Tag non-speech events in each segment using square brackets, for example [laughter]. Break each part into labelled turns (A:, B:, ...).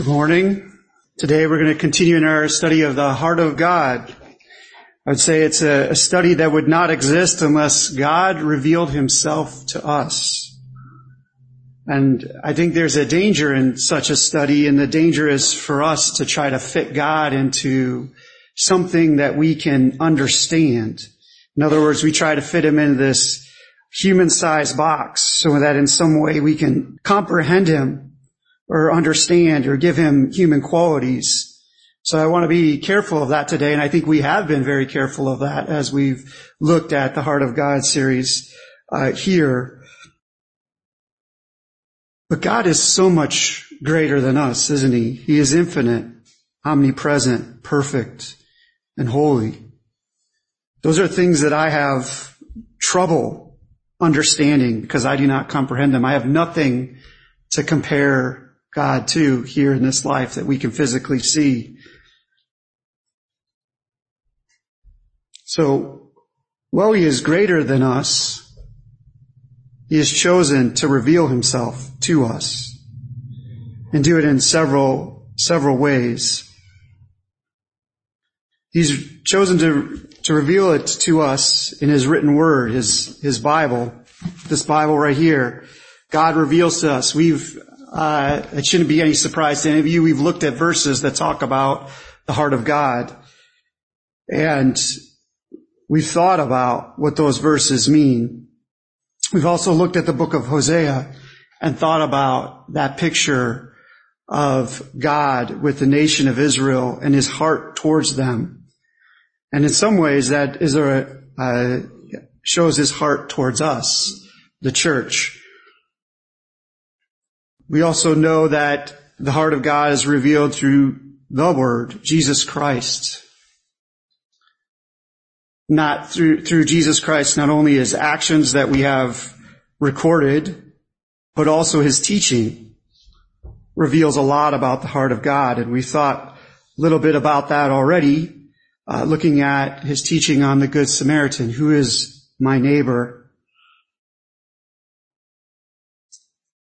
A: Good morning. Today we're going to continue in our study of the heart of God. I would say it's a, a, study that would not exist unless God revealed himself to us. And I think there's a danger in such a study and the danger is for us to try to fit God into something that we can understand. In other words, we try to fit him into this human-sized box so that in some way we can comprehend him or understand or give him human qualities. So I want to be careful of that today, and I think we have been very careful of that as we've looked at the Heart of God series uh, here. But God is so much greater than us, isn't He? He is infinite, omnipresent, perfect, and holy. Those are things that I have trouble understanding because I do not comprehend them. I have nothing to compare God too here in this life that we can physically see. So, while He is greater than us, He has chosen to reveal Himself to us and do it in several, several ways. He's chosen to, to reveal it to us in His written word, His, His Bible, this Bible right here. God reveals to us. We've uh, it shouldn't be any surprise to any of you. We've looked at verses that talk about the heart of God. And we've thought about what those verses mean. We've also looked at the book of Hosea and thought about that picture of God with the nation of Israel and his heart towards them. And in some ways that is a, uh, shows his heart towards us, the church. We also know that the heart of God is revealed through the Word, Jesus Christ. Not through, through Jesus Christ, not only his actions that we have recorded, but also his teaching reveals a lot about the heart of God. And we thought a little bit about that already, uh, looking at his teaching on the Good Samaritan, who is my neighbor.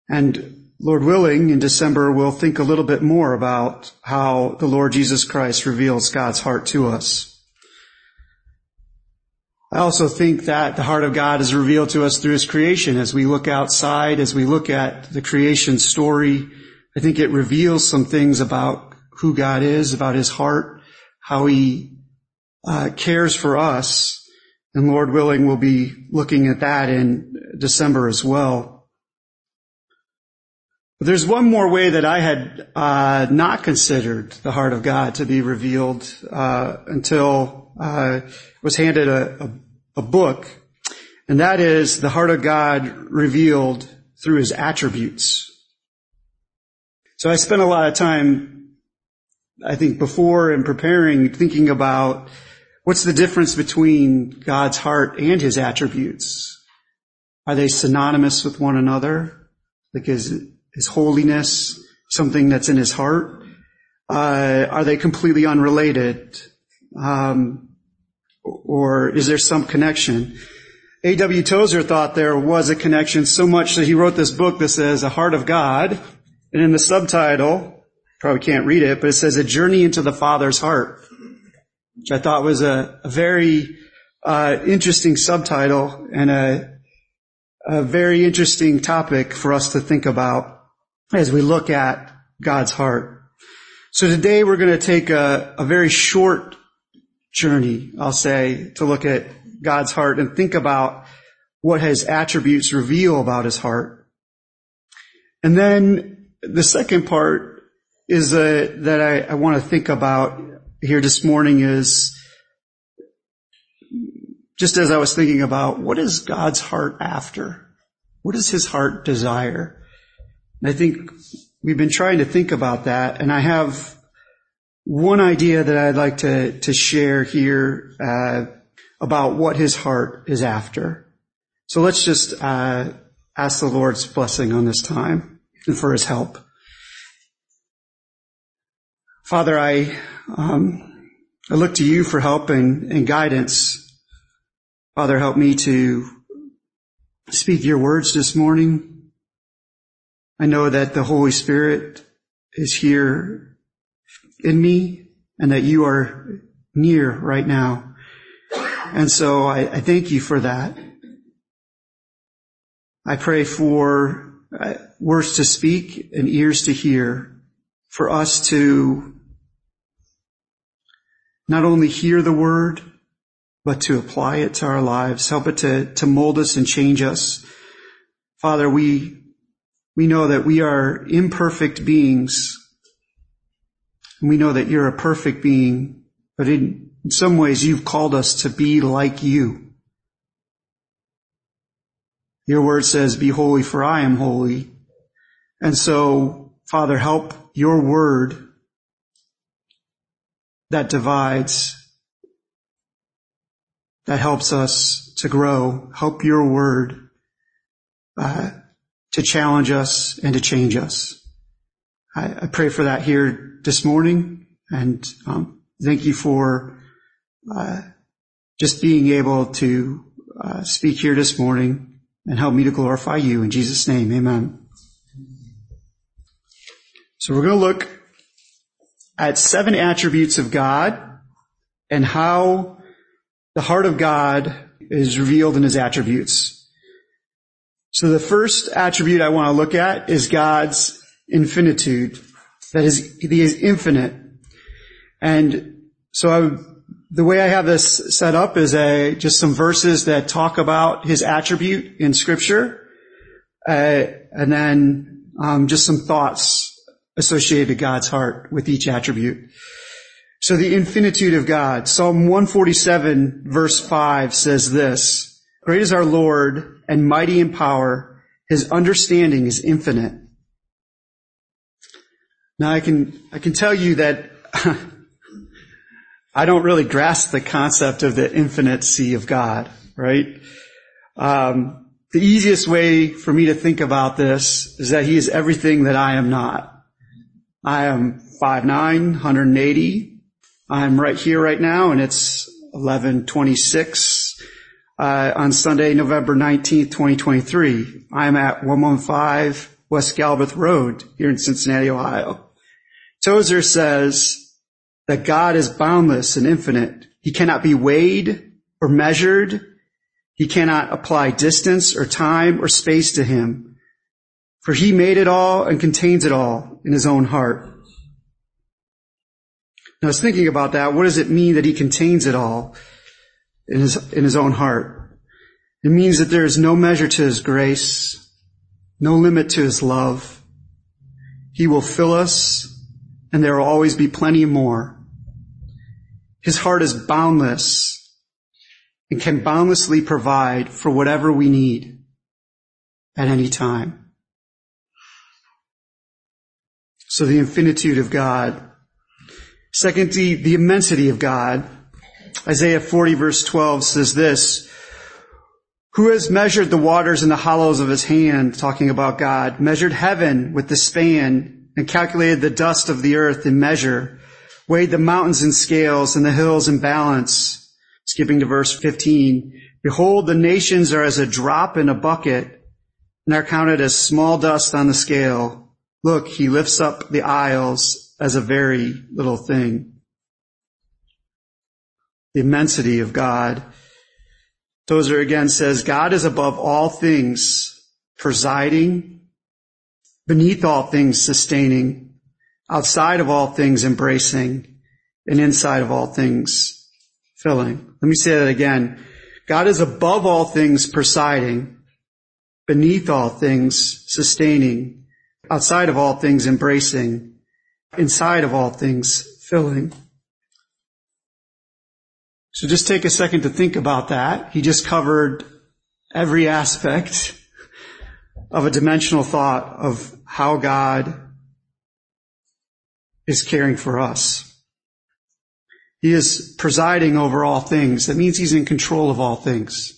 A: And Lord willing, in December, we'll think a little bit more about how the Lord Jesus Christ reveals God's heart to us. I also think that the heart of God is revealed to us through His creation. As we look outside, as we look at the creation story, I think it reveals some things about who God is, about His heart, how He uh, cares for us. And Lord willing, we'll be looking at that in December as well. There's one more way that I had uh, not considered the heart of God to be revealed uh, until uh, was handed a, a, a, book, and that is the heart of God revealed through His attributes. So I spent a lot of time, I think, before and preparing, thinking about what's the difference between God's heart and His attributes. Are they synonymous with one another? Like is his holiness, something that's in his heart? Uh, are they completely unrelated? Um, or is there some connection? A.W. Tozer thought there was a connection so much that he wrote this book that says A Heart of God. And in the subtitle, probably can't read it, but it says A Journey into the Father's Heart, which I thought was a, a very uh, interesting subtitle and a, a very interesting topic for us to think about as we look at God's heart. So today we're going to take a, a very short journey, I'll say, to look at God's heart and think about what his attributes reveal about his heart. And then the second part is uh, that I, I want to think about here this morning is just as I was thinking about what is God's heart after? What does his heart desire? I think we've been trying to think about that, and I have one idea that I'd like to, to share here uh, about what his heart is after. So let's just uh, ask the Lord's blessing on this time and for his help. Father, I um, I look to you for help and, and guidance. Father, help me to speak your words this morning. I know that the Holy Spirit is here in me and that you are near right now. And so I, I thank you for that. I pray for uh, words to speak and ears to hear, for us to not only hear the word, but to apply it to our lives. Help it to, to mold us and change us. Father, we, we know that we are imperfect beings. And we know that you're a perfect being, but in, some ways you've called us to be like you. Your word says, be holy for I am holy. And so, Father, help your word that divides, that helps us to grow. Help your word uh, to challenge us and to change us. I, I, pray for that here this morning, and um, thank you for uh, just being able to uh, speak here this morning and help me to glorify you in Jesus' name. Amen. So we're going to look at seven attributes of God and how the heart of God is revealed in his attributes. So the first attribute I want to look at is God's infinitude. That is, he is infinite. And so I, the way I have this set up is a, just some verses that talk about his attribute in scripture. Uh, and then um, just some thoughts associated to God's heart with each attribute. So the infinitude of God. Psalm 147 verse 5 says this, Great is our Lord and mighty in power. His understanding is infinite. Now I can, I can tell you that [laughs] I don't really grasp the concept of the infinitude of God, right? Um, the easiest way for me to think about this is that He is everything that I am not. I am 5'9", 180. I'm right here right now and it's 1126 uh, Uh, on Sunday, November 19th, 2023. I'm at 115 West Galbraith Road here in Cincinnati, Ohio. Tozer says that God is boundless and infinite. He cannot be weighed or measured. He cannot apply distance or time or space to him. For he made it all and contains it all in his own heart. Now I was thinking about that. What does it mean that he contains it all in his, in his own heart? It means that there is no measure to his grace, no limit to his love. He will fill us and there will always be plenty more. His heart is boundless and can boundlessly provide for whatever we need at any time. So the infinitude of God. Second, the, the immensity of God. Isaiah 40 verse 12 says this, who has measured the waters in the hollows of his hand, talking about God, measured heaven with the span and calculated the dust of the earth in measure, weighed the mountains in scales and the hills in balance. Skipping to verse 15. Behold, the nations are as a drop in a bucket and are counted as small dust on the scale. Look, he lifts up the isles as a very little thing. The immensity of God. Tozer again says, God is above all things, presiding, beneath all things, sustaining, outside of all things, embracing, and inside of all things, filling. Let me say that again. God is above all things, presiding, beneath all things, sustaining, outside of all things embracing, inside of all things filling. So just take a second to think about that. He just covered every aspect of a dimensional thought of how God is caring for us. He is presiding over all things. That means he's in control of all things.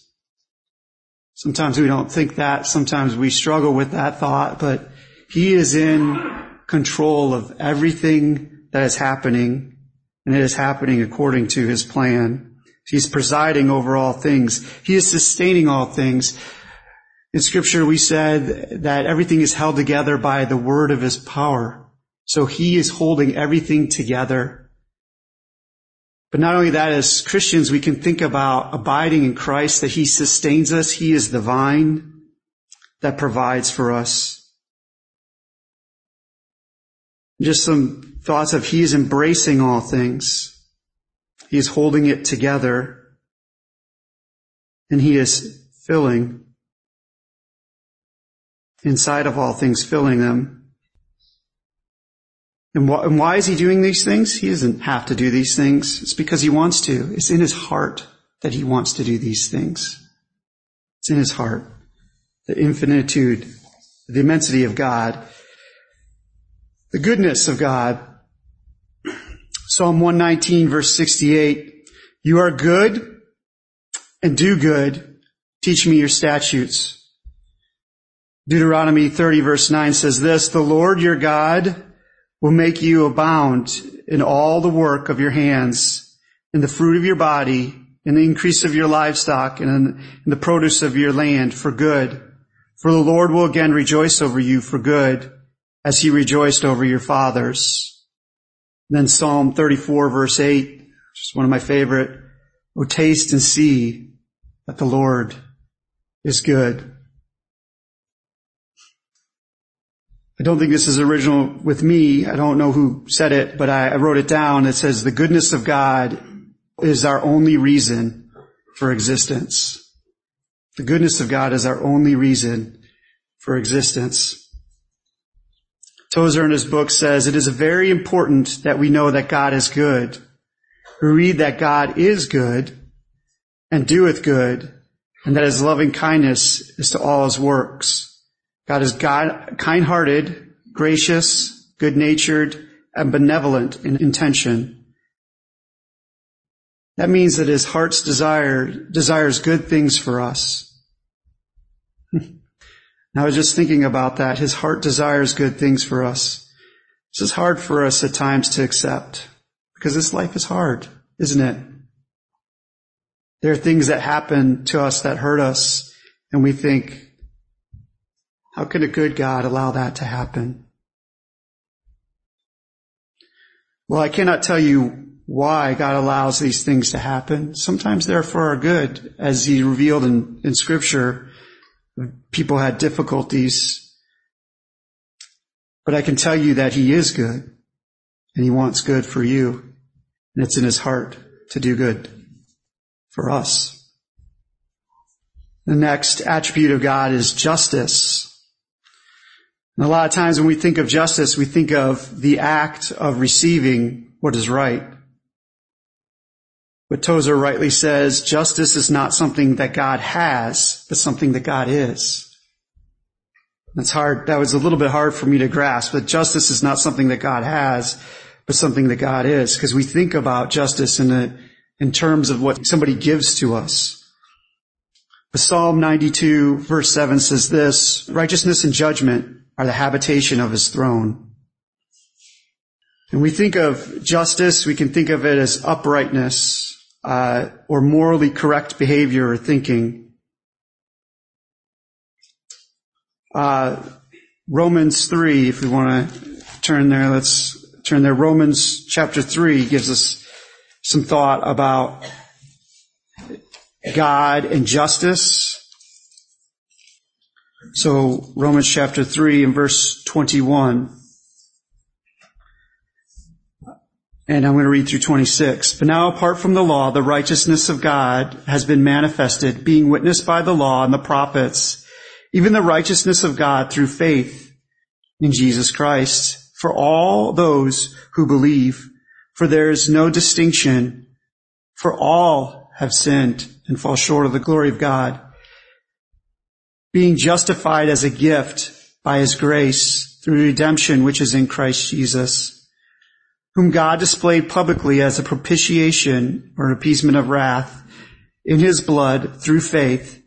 A: Sometimes we don't think that. Sometimes we struggle with that thought, but he is in control of everything that is happening and it is happening according to his plan. He's presiding over all things. He is sustaining all things. In scripture we said that everything is held together by the word of his power. So he is holding everything together. But not only that, as Christians, we can think about abiding in Christ, that he sustains us. He is the vine that provides for us. Just some thoughts of he is embracing all things. He is holding it together and he is filling inside of all things, filling them. And, wh- and why is he doing these things? He doesn't have to do these things. It's because he wants to. It's in his heart that he wants to do these things. It's in his heart. The infinitude, the immensity of God, the goodness of God. Psalm 119 verse 68. You are good and do good. Teach me your statutes. Deuteronomy 30 verse 9 says this, the Lord your God will make you abound in all the work of your hands, in the fruit of your body, in the increase of your livestock, and in the produce of your land for good. For the Lord will again rejoice over you for good, as he rejoiced over your fathers. Then Psalm 34 verse 8, which is one of my favorite. Oh, taste and see that the Lord is good. I don't think this is original with me. I don't know who said it, but I, I wrote it down. It says the goodness of God is our only reason for existence. The goodness of God is our only reason for existence. Tozer in his book says, it is very important that we know that God is good. We read that God is good and doeth good and that his loving kindness is to all his works. God is God, kind-hearted, gracious, good-natured, and benevolent in intention. That means that his heart's desire desires good things for us. I was just thinking about that. His heart desires good things for us. This is hard for us at times to accept because this life is hard, isn't it? There are things that happen to us that hurt us and we think, how can a good God allow that to happen? Well, I cannot tell you why God allows these things to happen. Sometimes they're for our good, as he revealed in, in scripture. People had difficulties. But I can tell you that he is good and he wants good for you. And it's in his heart to do good for us. The next attribute of God is justice. And a lot of times when we think of justice, we think of the act of receiving what is right. But Tozer rightly says justice is not something that God has, but something that God is. That's hard. That was a little bit hard for me to grasp, but justice is not something that God has, but something that God is. Because we think about justice in a, in terms of what somebody gives to us. But Psalm 92 verse 7 says this, righteousness and judgment are the habitation of his throne. And we think of justice, we can think of it as uprightness, uh, or morally correct behavior or thinking. Uh, Romans 3, if we want to turn there, let's turn there. Romans chapter 3 gives us some thought about God and justice. So Romans chapter 3 and verse 21. And I'm going to read through 26. But now apart from the law, the righteousness of God has been manifested, being witnessed by the law and the prophets, even the righteousness of God through faith in Jesus Christ for all those who believe. For there is no distinction, for all have sinned and fall short of the glory of God being justified as a gift by his grace through redemption which is in Christ Jesus, whom God displayed publicly as a propitiation or appeasement of wrath in his blood through faith.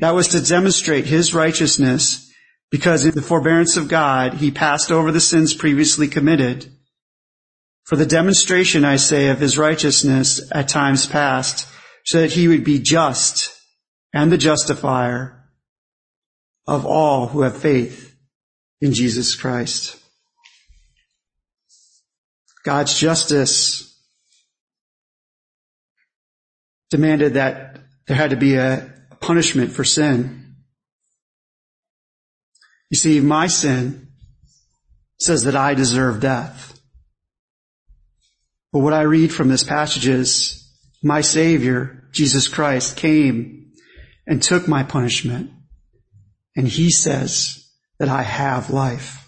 A: That was to demonstrate his righteousness because in the forbearance of God, he passed over the sins previously committed. For the demonstration, I say, of his righteousness at times past, so that he would be just and the justifier of all who have faith in Jesus Christ. God's justice demanded that there had to be a punishment for sin. You see, my sin says that I deserve death. But what I read from this passage is my Savior, Jesus Christ, came and took my punishment. And He says that I have life.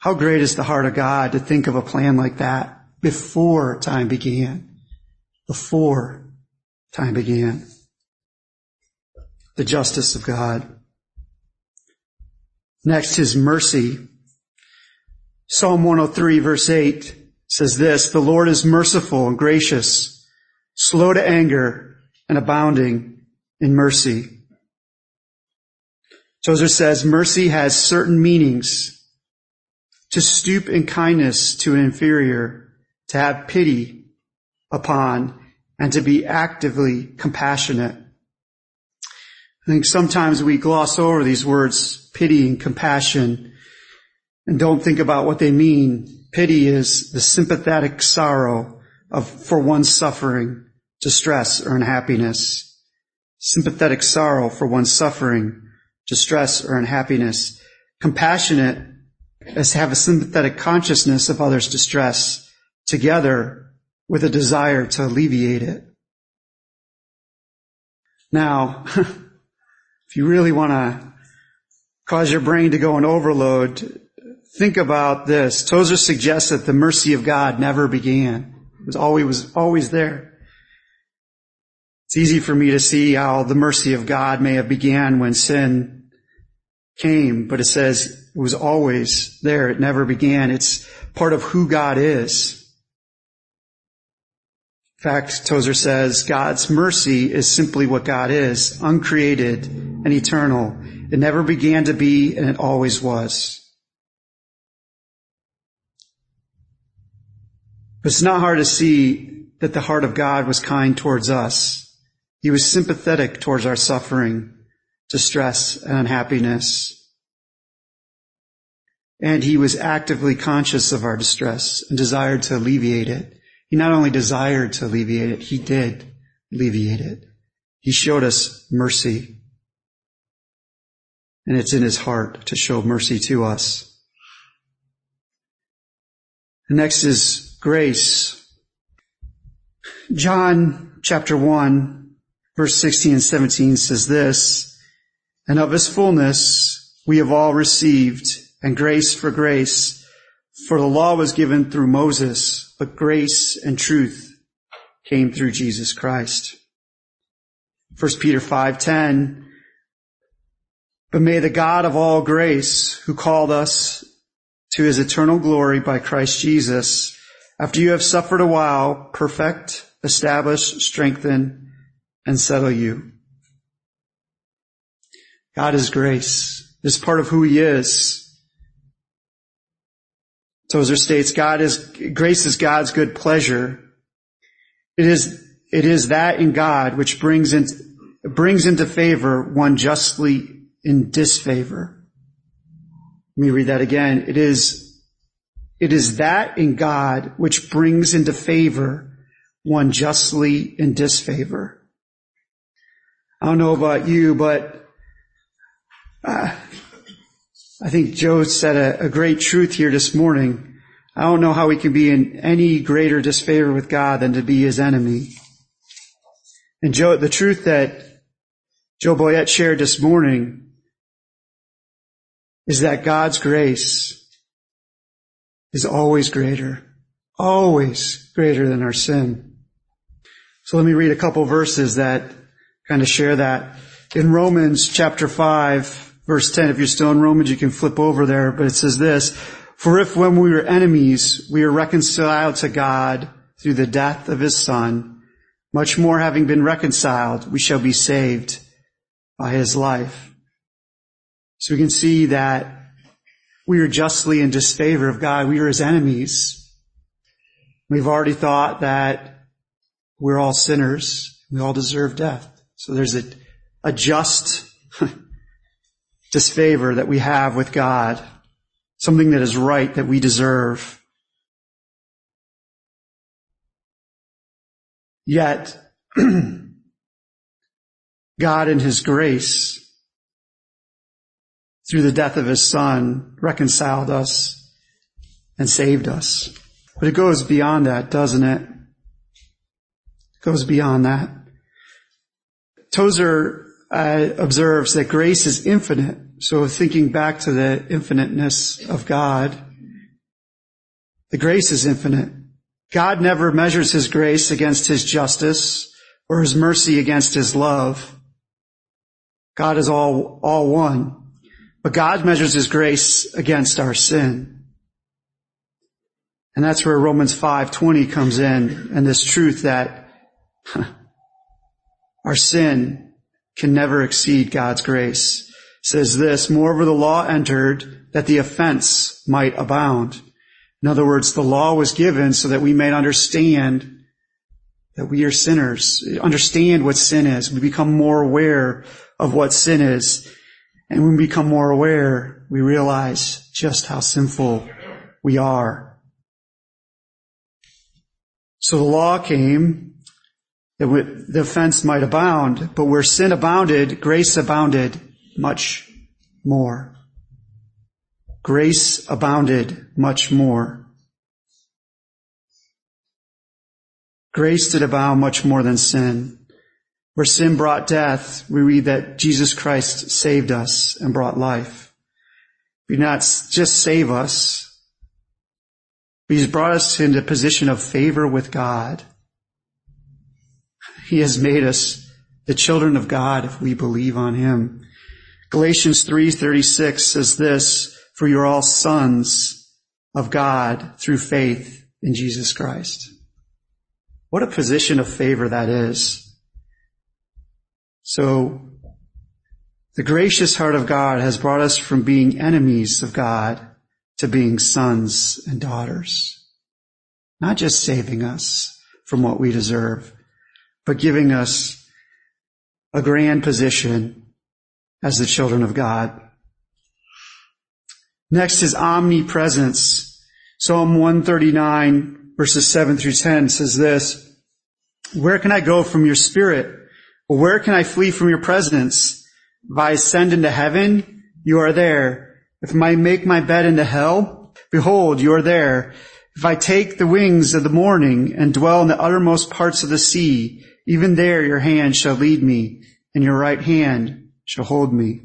A: How great is the heart of God to think of a plan like that before time began. Before time began. The justice of God. Next, His mercy. Psalm 103 verse 8 says this, the Lord is merciful and gracious, slow to anger and abounding in mercy. Tozer says mercy has certain meanings. To stoop in kindness to an inferior, to have pity upon, and to be actively compassionate. I think sometimes we gloss over these words, pity and compassion, and don't think about what they mean. Pity is the sympathetic sorrow of, for one's suffering, distress, or unhappiness. Sympathetic sorrow for one's suffering, distress, or unhappiness. Compassionate is to have a sympathetic consciousness of others' distress together with a desire to alleviate it. Now, [laughs] if you really want to cause your brain to go in overload, think about this. Tozer suggests that the mercy of God never began. It was always, was always there. It's easy for me to see how the mercy of God may have began when sin came, but it says it was always there. It never began. It's part of who God is. In fact, Tozer says God's mercy is simply what God is, uncreated and eternal. It never began to be and it always was. But it's not hard to see that the heart of God was kind towards us. He was sympathetic towards our suffering, distress, and unhappiness. And he was actively conscious of our distress and desired to alleviate it. He not only desired to alleviate it, he did alleviate it. He showed us mercy. And it's in his heart to show mercy to us. next is grace. John chapter 1 verse 16 and 17 says this, and of his fullness we have all received and grace for grace, for the law was given through Moses, but grace and truth came through Jesus Christ. 1 Peter 5:10 But may the God of all grace who called us to his eternal glory by Christ Jesus after you have suffered a while, perfect, establish, strengthen, and settle you. God is grace. Is part of who he is. Tozer states, God is, grace is God's good pleasure. It is, it is that in God which brings in, brings into favor one justly in disfavor. Let me read that again. It is it is that in God which brings into favor one justly in disfavor. I don't know about you, but uh, I think Joe said a, a great truth here this morning. I don't know how we can be in any greater disfavor with God than to be his enemy. And Joe, the truth that Joe Boyette shared this morning is that God's grace is always greater, always greater than our sin. So let me read a couple verses that kind of share that. In Romans chapter 5, verse 10, if you're still in Romans, you can flip over there, but it says this, for if when we were enemies, we are reconciled to God through the death of his son, much more having been reconciled, we shall be saved by his life. So we can see that we are justly in disfavor of God. We are his enemies. We've already thought that we're all sinners. We all deserve death. So there's a, a just disfavor that we have with God, something that is right that we deserve. Yet, [clears throat] God in His grace, through the death of His Son, reconciled us and saved us. But it goes beyond that, doesn't it? It goes beyond that. Tozer observes that grace is infinite. So thinking back to the infiniteness of God, the grace is infinite. God never measures his grace against his justice or his mercy against his love. God is all, all one. But God measures his grace against our sin. And that's where Romans 5:20 comes in and this truth that [laughs] our sin can never exceed God's grace. It says this, moreover the law entered that the offense might abound. In other words, the law was given so that we may understand that we are sinners, understand what sin is. We become more aware of what sin is. And when we become more aware, we realize just how sinful we are. So the law came the offense might abound, but where sin abounded, grace abounded much more. Grace abounded much more. Grace did abound much more than sin. Where sin brought death, we read that Jesus Christ saved us and brought life. He did not just save us, but He's brought us into a position of favor with God. He has made us the children of God if we believe on Him. Galatians 3:36 says this, for you're all sons of God through faith in Jesus Christ. What a position of favor that is. So, the gracious heart of God has brought us from being enemies of God to being sons and daughters. Not just saving us from what we deserve, but giving us a grand position as the children of God. Next is omnipresence. Psalm 139 verses 7 through 10 says this, Where can I go from your spirit? Or where can I flee from your presence? If I ascend into heaven, you are there. If I make my bed into hell, behold, you are there. If I take the wings of the morning and dwell in the uttermost parts of the sea, even there your hand shall lead me and your right hand shall hold me.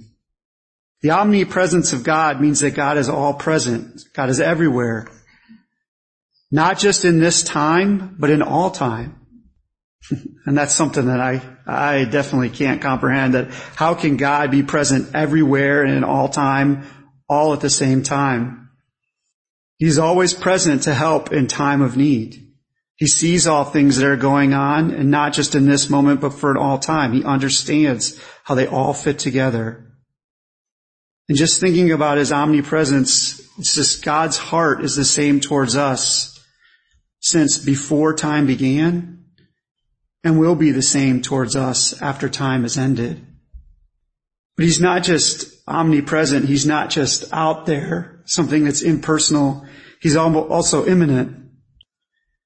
A: The omnipresence of God means that God is all present. God is everywhere. Not just in this time, but in all time. [laughs] and that's something that I, I definitely can't comprehend that how can God be present everywhere and in all time, all at the same time? He's always present to help in time of need. He sees all things that are going on and not just in this moment, but for all time. He understands how they all fit together. And just thinking about his omnipresence, it's just God's heart is the same towards us since before time began and will be the same towards us after time has ended. But he's not just omnipresent. He's not just out there, something that's impersonal. He's also immanent.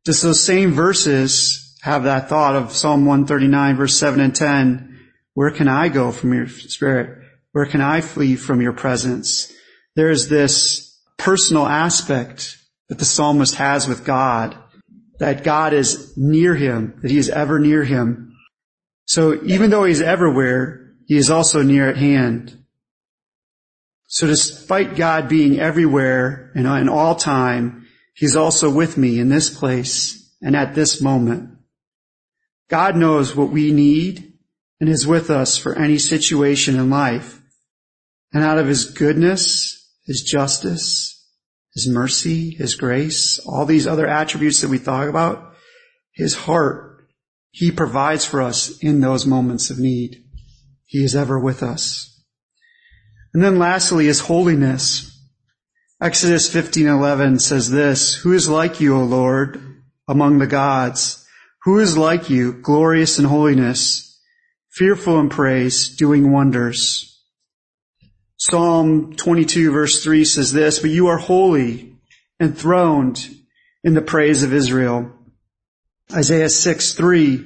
A: Just those same verses have that thought of Psalm 139 verse 7 and 10. Where can I go from your spirit? Where can I flee from your presence? There is this personal aspect that the psalmist has with God, that God is near him, that he is ever near him. So even though he's everywhere, he is also near at hand. So despite God being everywhere and in all time, he's also with me in this place and at this moment. God knows what we need and is with us for any situation in life. And out of his goodness, his justice, his mercy, his grace, all these other attributes that we talk about, his heart, he provides for us in those moments of need. He is ever with us. And then lastly, his holiness. Exodus 15:11 says this, Who is like you, O Lord, among the gods? Who is like you, glorious in holiness, fearful in praise, doing wonders? Psalm 22 verse 3 says this, but you are holy, enthroned in the praise of Israel. Isaiah 6, 3,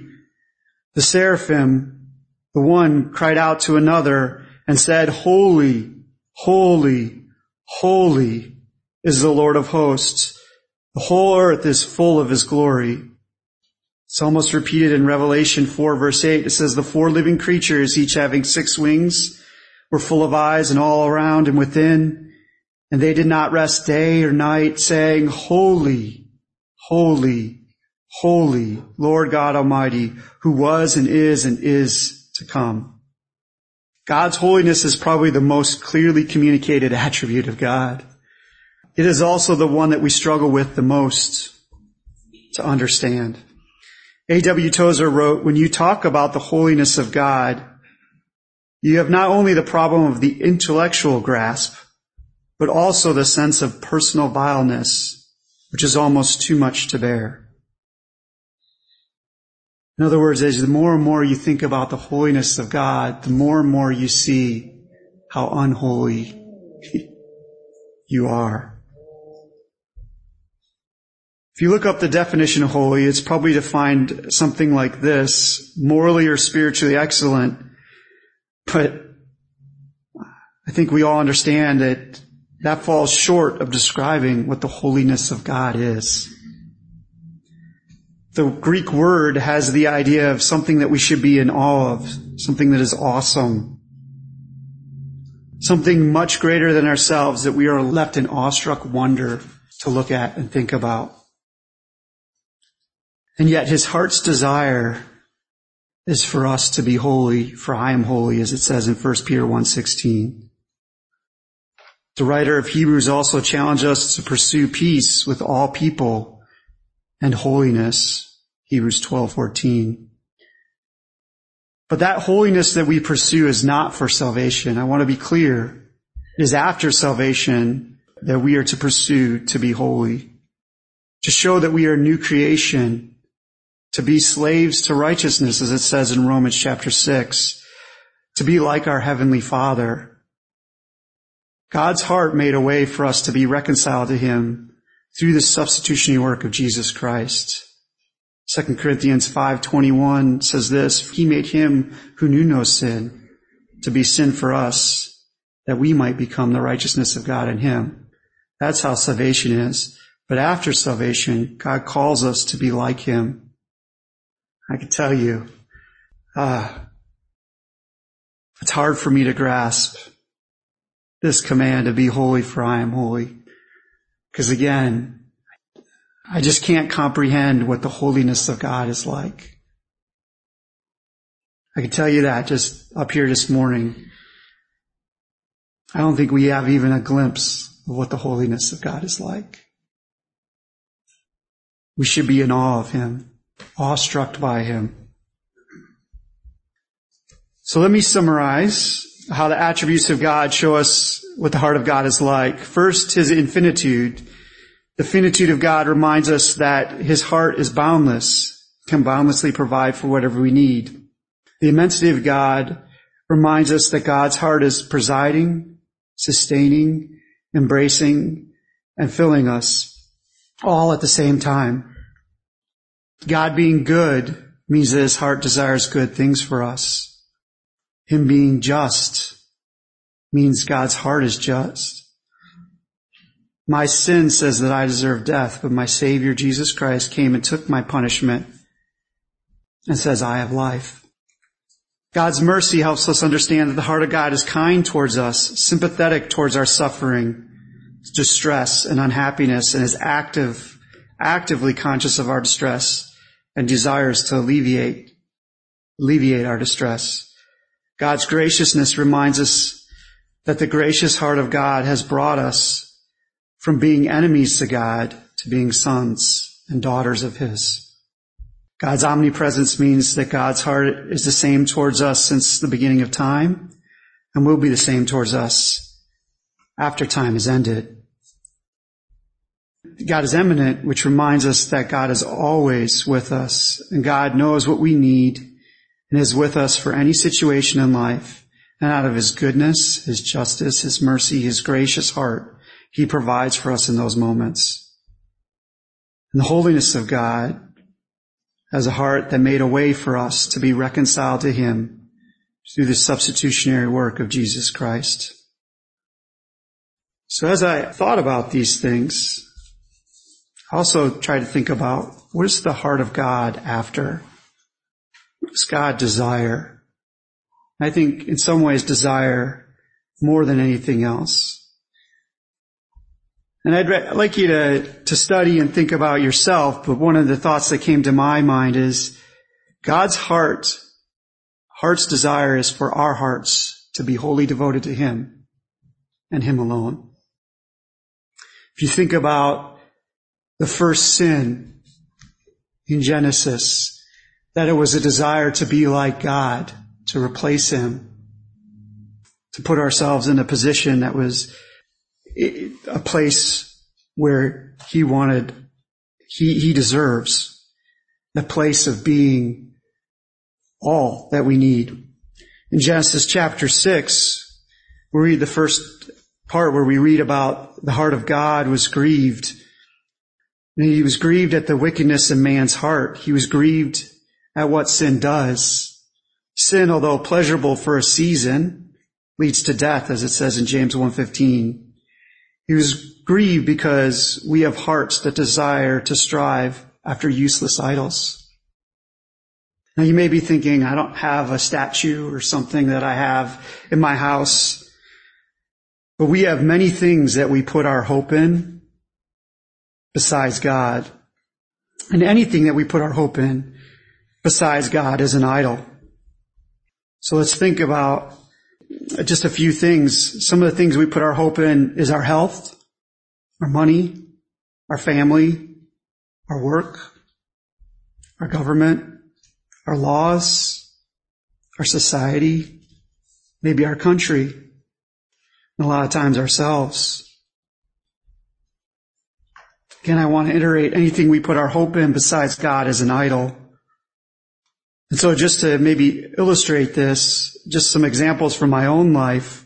A: the seraphim, the one cried out to another and said, Holy, holy, holy is the Lord of hosts. The whole earth is full of his glory. It's almost repeated in Revelation 4 verse 8. It says, the four living creatures, each having six wings, were full of eyes and all around and within. And they did not rest day or night saying, holy, holy, holy, Lord God Almighty, who was and is and is to come. God's holiness is probably the most clearly communicated attribute of God. It is also the one that we struggle with the most to understand. A.W. Tozer wrote, when you talk about the holiness of God, you have not only the problem of the intellectual grasp, but also the sense of personal vileness, which is almost too much to bear. In other words, as the more and more you think about the holiness of God, the more and more you see how unholy [laughs] you are. If you look up the definition of holy, it's probably defined something like this, morally or spiritually excellent. But I think we all understand that that falls short of describing what the holiness of God is. The Greek word has the idea of something that we should be in awe of, something that is awesome, something much greater than ourselves that we are left in awestruck wonder to look at and think about. And yet his heart's desire is for us to be holy, for I am holy, as it says in 1 Peter 1.16. The writer of Hebrews also challenged us to pursue peace with all people and holiness, Hebrews 12.14. But that holiness that we pursue is not for salvation. I want to be clear. It is after salvation that we are to pursue to be holy. To show that we are a new creation to be slaves to righteousness, as it says in Romans chapter 6, to be like our Heavenly Father. God's heart made a way for us to be reconciled to Him through the substitutionary work of Jesus Christ. 2 Corinthians 5.21 says this, He made Him who knew no sin to be sin for us, that we might become the righteousness of God in Him. That's how salvation is. But after salvation, God calls us to be like Him I can tell you, uh, it's hard for me to grasp this command to be holy for I am holy. Because again, I just can't comprehend what the holiness of God is like. I can tell you that just up here this morning. I don't think we have even a glimpse of what the holiness of God is like. We should be in awe of Him awestruck by him. So let me summarize how the attributes of God show us what the heart of God is like. First, his infinitude. The finitude of God reminds us that his heart is boundless, can boundlessly provide for whatever we need. The immensity of God reminds us that God's heart is presiding, sustaining, embracing, and filling us all at the same time. God being good means that his heart desires good things for us. Him being just means God's heart is just. My sin says that I deserve death, but my Savior Jesus Christ came and took my punishment and says I have life. God's mercy helps us understand that the heart of God is kind towards us, sympathetic towards our suffering, distress, and unhappiness, and is active, actively conscious of our distress and desires to alleviate, alleviate our distress. God's graciousness reminds us that the gracious heart of God has brought us from being enemies to God to being sons and daughters of His. God's omnipresence means that God's heart is the same towards us since the beginning of time and will be the same towards us after time is ended. God is immanent, which reminds us that God is always with us and God knows what we need and is with us for any situation in life. And out of his goodness, his justice, his mercy, his gracious heart, he provides for us in those moments. And the holiness of God has a heart that made a way for us to be reconciled to Him through the substitutionary work of Jesus Christ. So as I thought about these things, I also tried to think about what is the heart of God after? What does God desire? I think in some ways desire more than anything else. And I'd like you to, to study and think about yourself, but one of the thoughts that came to my mind is God's heart, heart's desire is for our hearts to be wholly devoted to Him and Him alone. If you think about the first sin in Genesis, that it was a desire to be like God, to replace Him, to put ourselves in a position that was a place where he wanted, he, he deserves the place of being all that we need. In Genesis chapter six, we read the first part where we read about the heart of God was grieved. And he was grieved at the wickedness in man's heart. He was grieved at what sin does. Sin, although pleasurable for a season, leads to death, as it says in James 1.15. He was grieved because we have hearts that desire to strive after useless idols. Now you may be thinking, I don't have a statue or something that I have in my house, but we have many things that we put our hope in besides God. And anything that we put our hope in besides God is an idol. So let's think about just a few things. Some of the things we put our hope in is our health, our money, our family, our work, our government, our laws, our society, maybe our country, and a lot of times ourselves. Again, I want to iterate anything we put our hope in besides God is an idol. And so just to maybe illustrate this, just some examples from my own life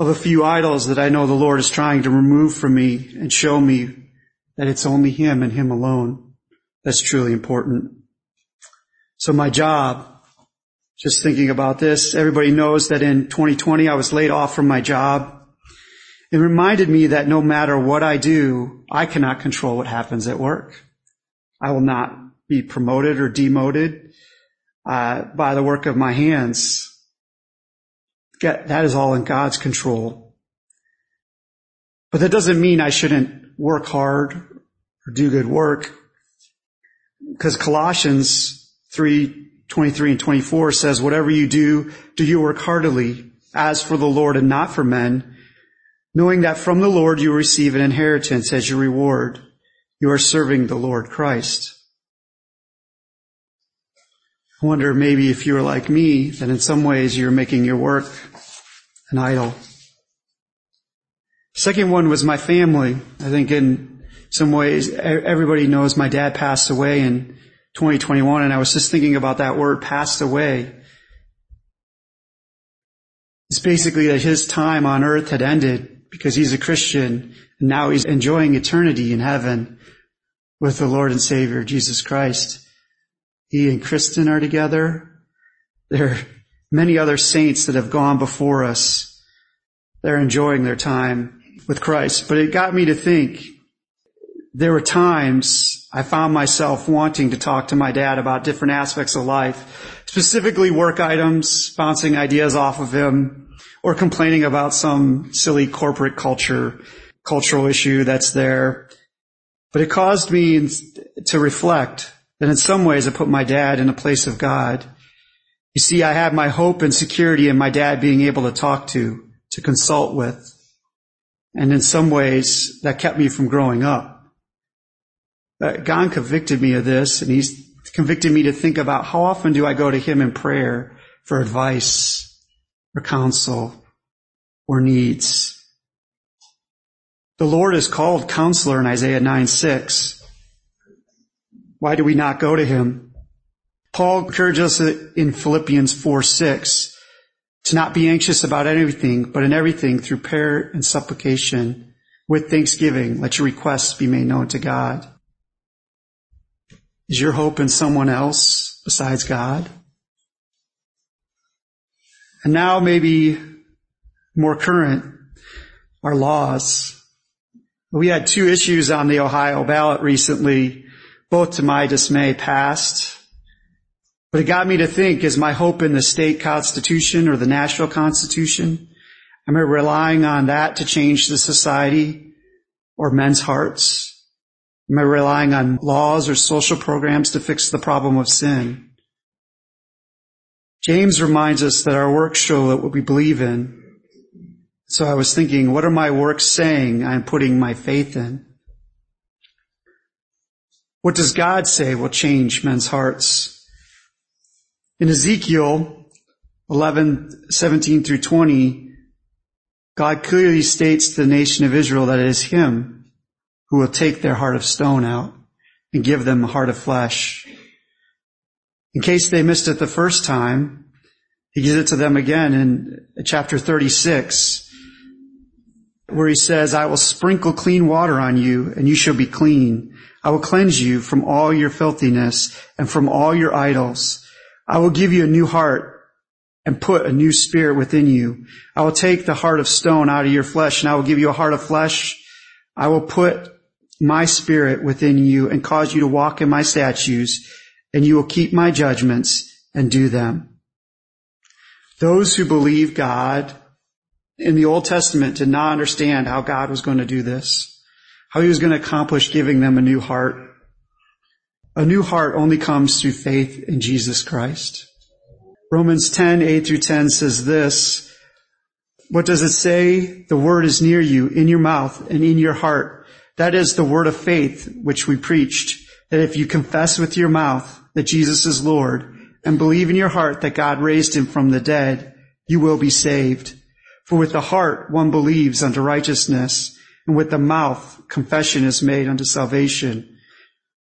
A: of a few idols that I know the Lord is trying to remove from me and show me that it's only Him and Him alone that's truly important. So my job, just thinking about this, everybody knows that in 2020 I was laid off from my job. It reminded me that no matter what I do, I cannot control what happens at work. I will not be promoted or demoted uh, by the work of my hands. That is all in God's control. But that doesn't mean I shouldn't work hard or do good work. Because Colossians 3, 23 and 24 says, whatever you do, do you work heartily as for the Lord and not for men, knowing that from the Lord you receive an inheritance as your reward. You are serving the Lord Christ. I wonder maybe if you were like me, that in some ways you're making your work an idol. Second one was my family. I think in some ways everybody knows my dad passed away in 2021 and I was just thinking about that word passed away. It's basically that his time on earth had ended because he's a Christian and now he's enjoying eternity in heaven with the Lord and Savior Jesus Christ. He and Kristen are together. There are many other saints that have gone before us. They're enjoying their time with Christ. But it got me to think, there were times I found myself wanting to talk to my dad about different aspects of life, specifically work items, bouncing ideas off of him, or complaining about some silly corporate culture, cultural issue that's there. But it caused me to reflect that in some ways I put my dad in a place of God. You see, I had my hope and security in my dad being able to talk to, to consult with. And in some ways that kept me from growing up. But God convicted me of this and he's convicted me to think about how often do I go to him in prayer for advice or counsel or needs. The Lord is called counselor in Isaiah 9, 6. Why do we not go to him? Paul encourages us in Philippians 4, 6 to not be anxious about anything, but in everything through prayer and supplication with thanksgiving, let your requests be made known to God. Is your hope in someone else besides God? And now maybe more current, our laws. We had two issues on the Ohio ballot recently, both to my dismay passed. But it got me to think, is my hope in the state constitution or the national constitution? Am I relying on that to change the society or men's hearts? Am I relying on laws or social programs to fix the problem of sin? James reminds us that our works show what we believe in. So I was thinking, what are my works saying I'm putting my faith in? What does God say will change men's hearts? In Ezekiel 11, 17 through 20, God clearly states to the nation of Israel that it is Him who will take their heart of stone out and give them a heart of flesh. In case they missed it the first time, he gives it to them again in chapter 36, where he says, I will sprinkle clean water on you and you shall be clean. I will cleanse you from all your filthiness and from all your idols. I will give you a new heart and put a new spirit within you. I will take the heart of stone out of your flesh and I will give you a heart of flesh. I will put my spirit within you and cause you to walk in my statutes and you will keep my judgments and do them. Those who believe God in the Old Testament did not understand how God was going to do this, how he was going to accomplish giving them a new heart. A new heart only comes through faith in Jesus Christ. Romans 10, 8 through 10 says this, what does it say? The word is near you, in your mouth and in your heart. That is the word of faith which we preached, that if you confess with your mouth that Jesus is Lord and believe in your heart that God raised him from the dead, you will be saved. For with the heart one believes unto righteousness, and with the mouth confession is made unto salvation.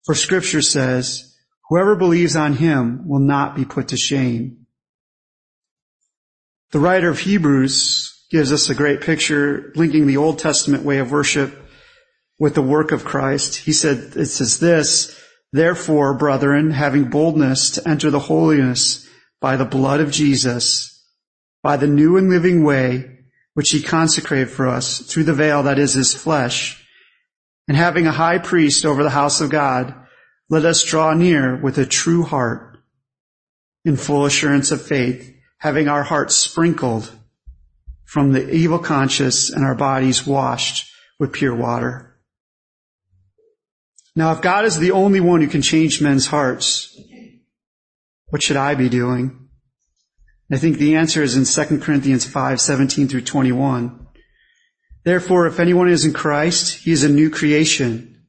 A: For scripture says, whoever believes on him will not be put to shame. The writer of Hebrews gives us a great picture linking the Old Testament way of worship with the work of Christ. He said, it says this, therefore, brethren, having boldness to enter the holiness by the blood of Jesus, by the new and living way which he consecrated for us through the veil that is his flesh, and having a high priest over the house of God, let us draw near with a true heart in full assurance of faith, having our hearts sprinkled from the evil conscience and our bodies washed with pure water. Now, if God is the only one who can change men's hearts, what should I be doing? I think the answer is in 2 Corinthians 5, 17 through 21. Therefore, if anyone is in Christ, he is a new creation.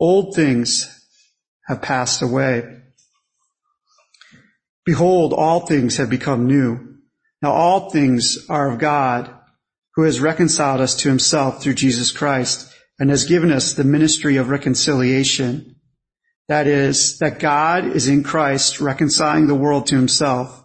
A: Old things have passed away. Behold, all things have become new. Now all things are of God, who has reconciled us to himself through Jesus Christ and has given us the ministry of reconciliation. That is, that God is in Christ reconciling the world to himself,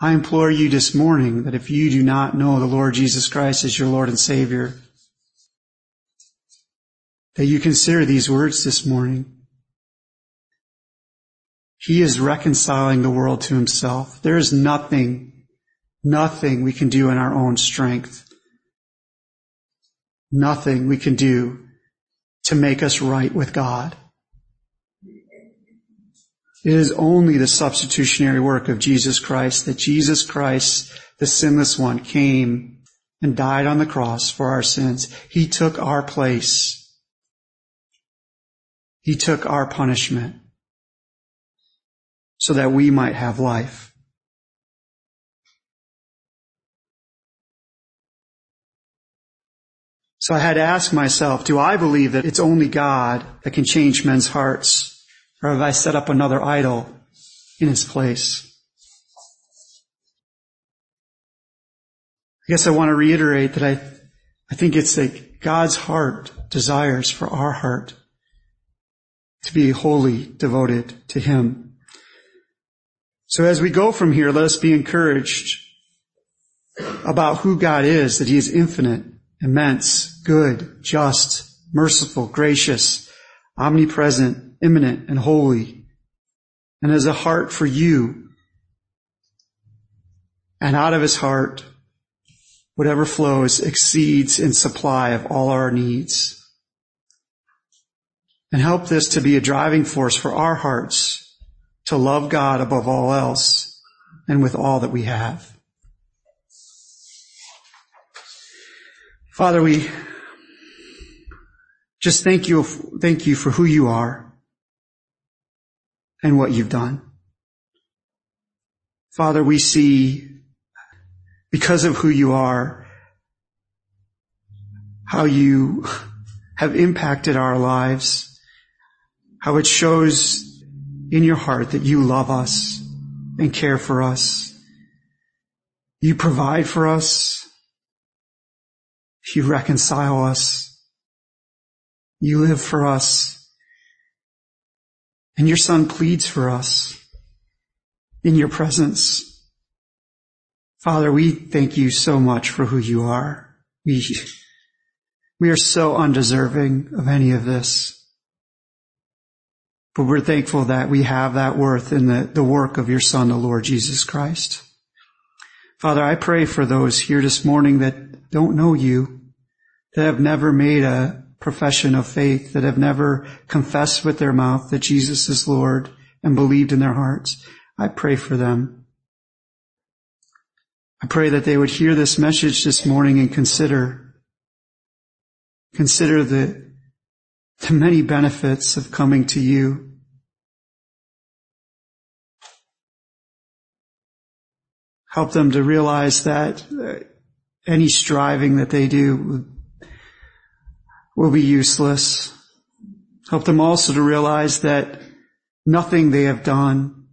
A: I implore you this morning that if you do not know the Lord Jesus Christ as your Lord and Savior, that you consider these words this morning. He is reconciling the world to himself. There is nothing, nothing we can do in our own strength nothing we can do to make us right with God. It is only the substitutionary work of Jesus Christ that Jesus Christ, the sinless one, came and died on the cross for our sins. He took our place. He took our punishment so that we might have life. So I had to ask myself, do I believe that it's only God that can change men's hearts? Or have I set up another idol in his place. I guess I want to reiterate that I, I think it's that God's heart desires for our heart to be wholly devoted to him. So as we go from here, let us be encouraged about who God is, that he is infinite, immense, good, just, merciful, gracious, omnipresent, immanent, and holy, and has a heart for you. And out of his heart, whatever flows exceeds in supply of all our needs. And help this to be a driving force for our hearts to love God above all else and with all that we have. Father, we just thank you, thank you for who you are and what you've done. Father, we see because of who you are, how you have impacted our lives, how it shows in your heart that you love us and care for us. You provide for us. You reconcile us. You live for us. And your son pleads for us in your presence. Father, we thank you so much for who you are. We, we are so undeserving of any of this. But we're thankful that we have that worth in the, the work of your son, the Lord Jesus Christ. Father, I pray for those here this morning that don't know you, that have never made a profession of faith, that have never confessed with their mouth that Jesus is Lord and believed in their hearts. I pray for them. I pray that they would hear this message this morning and consider, consider the, the many benefits of coming to you. Help them to realize that uh, any striving that they do will be useless. Help them also to realize that nothing they have done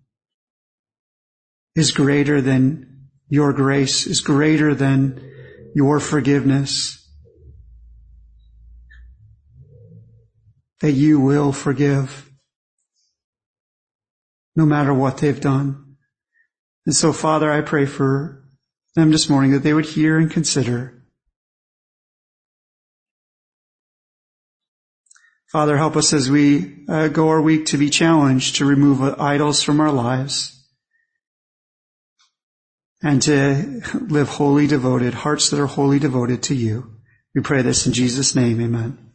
A: is greater than your grace, is greater than your forgiveness. That you will forgive no matter what they've done. And so Father, I pray for them this morning that they would hear and consider Father, help us as we uh, go our week to be challenged to remove idols from our lives and to live wholly devoted, hearts that are wholly devoted to you. We pray this in Jesus' name. Amen.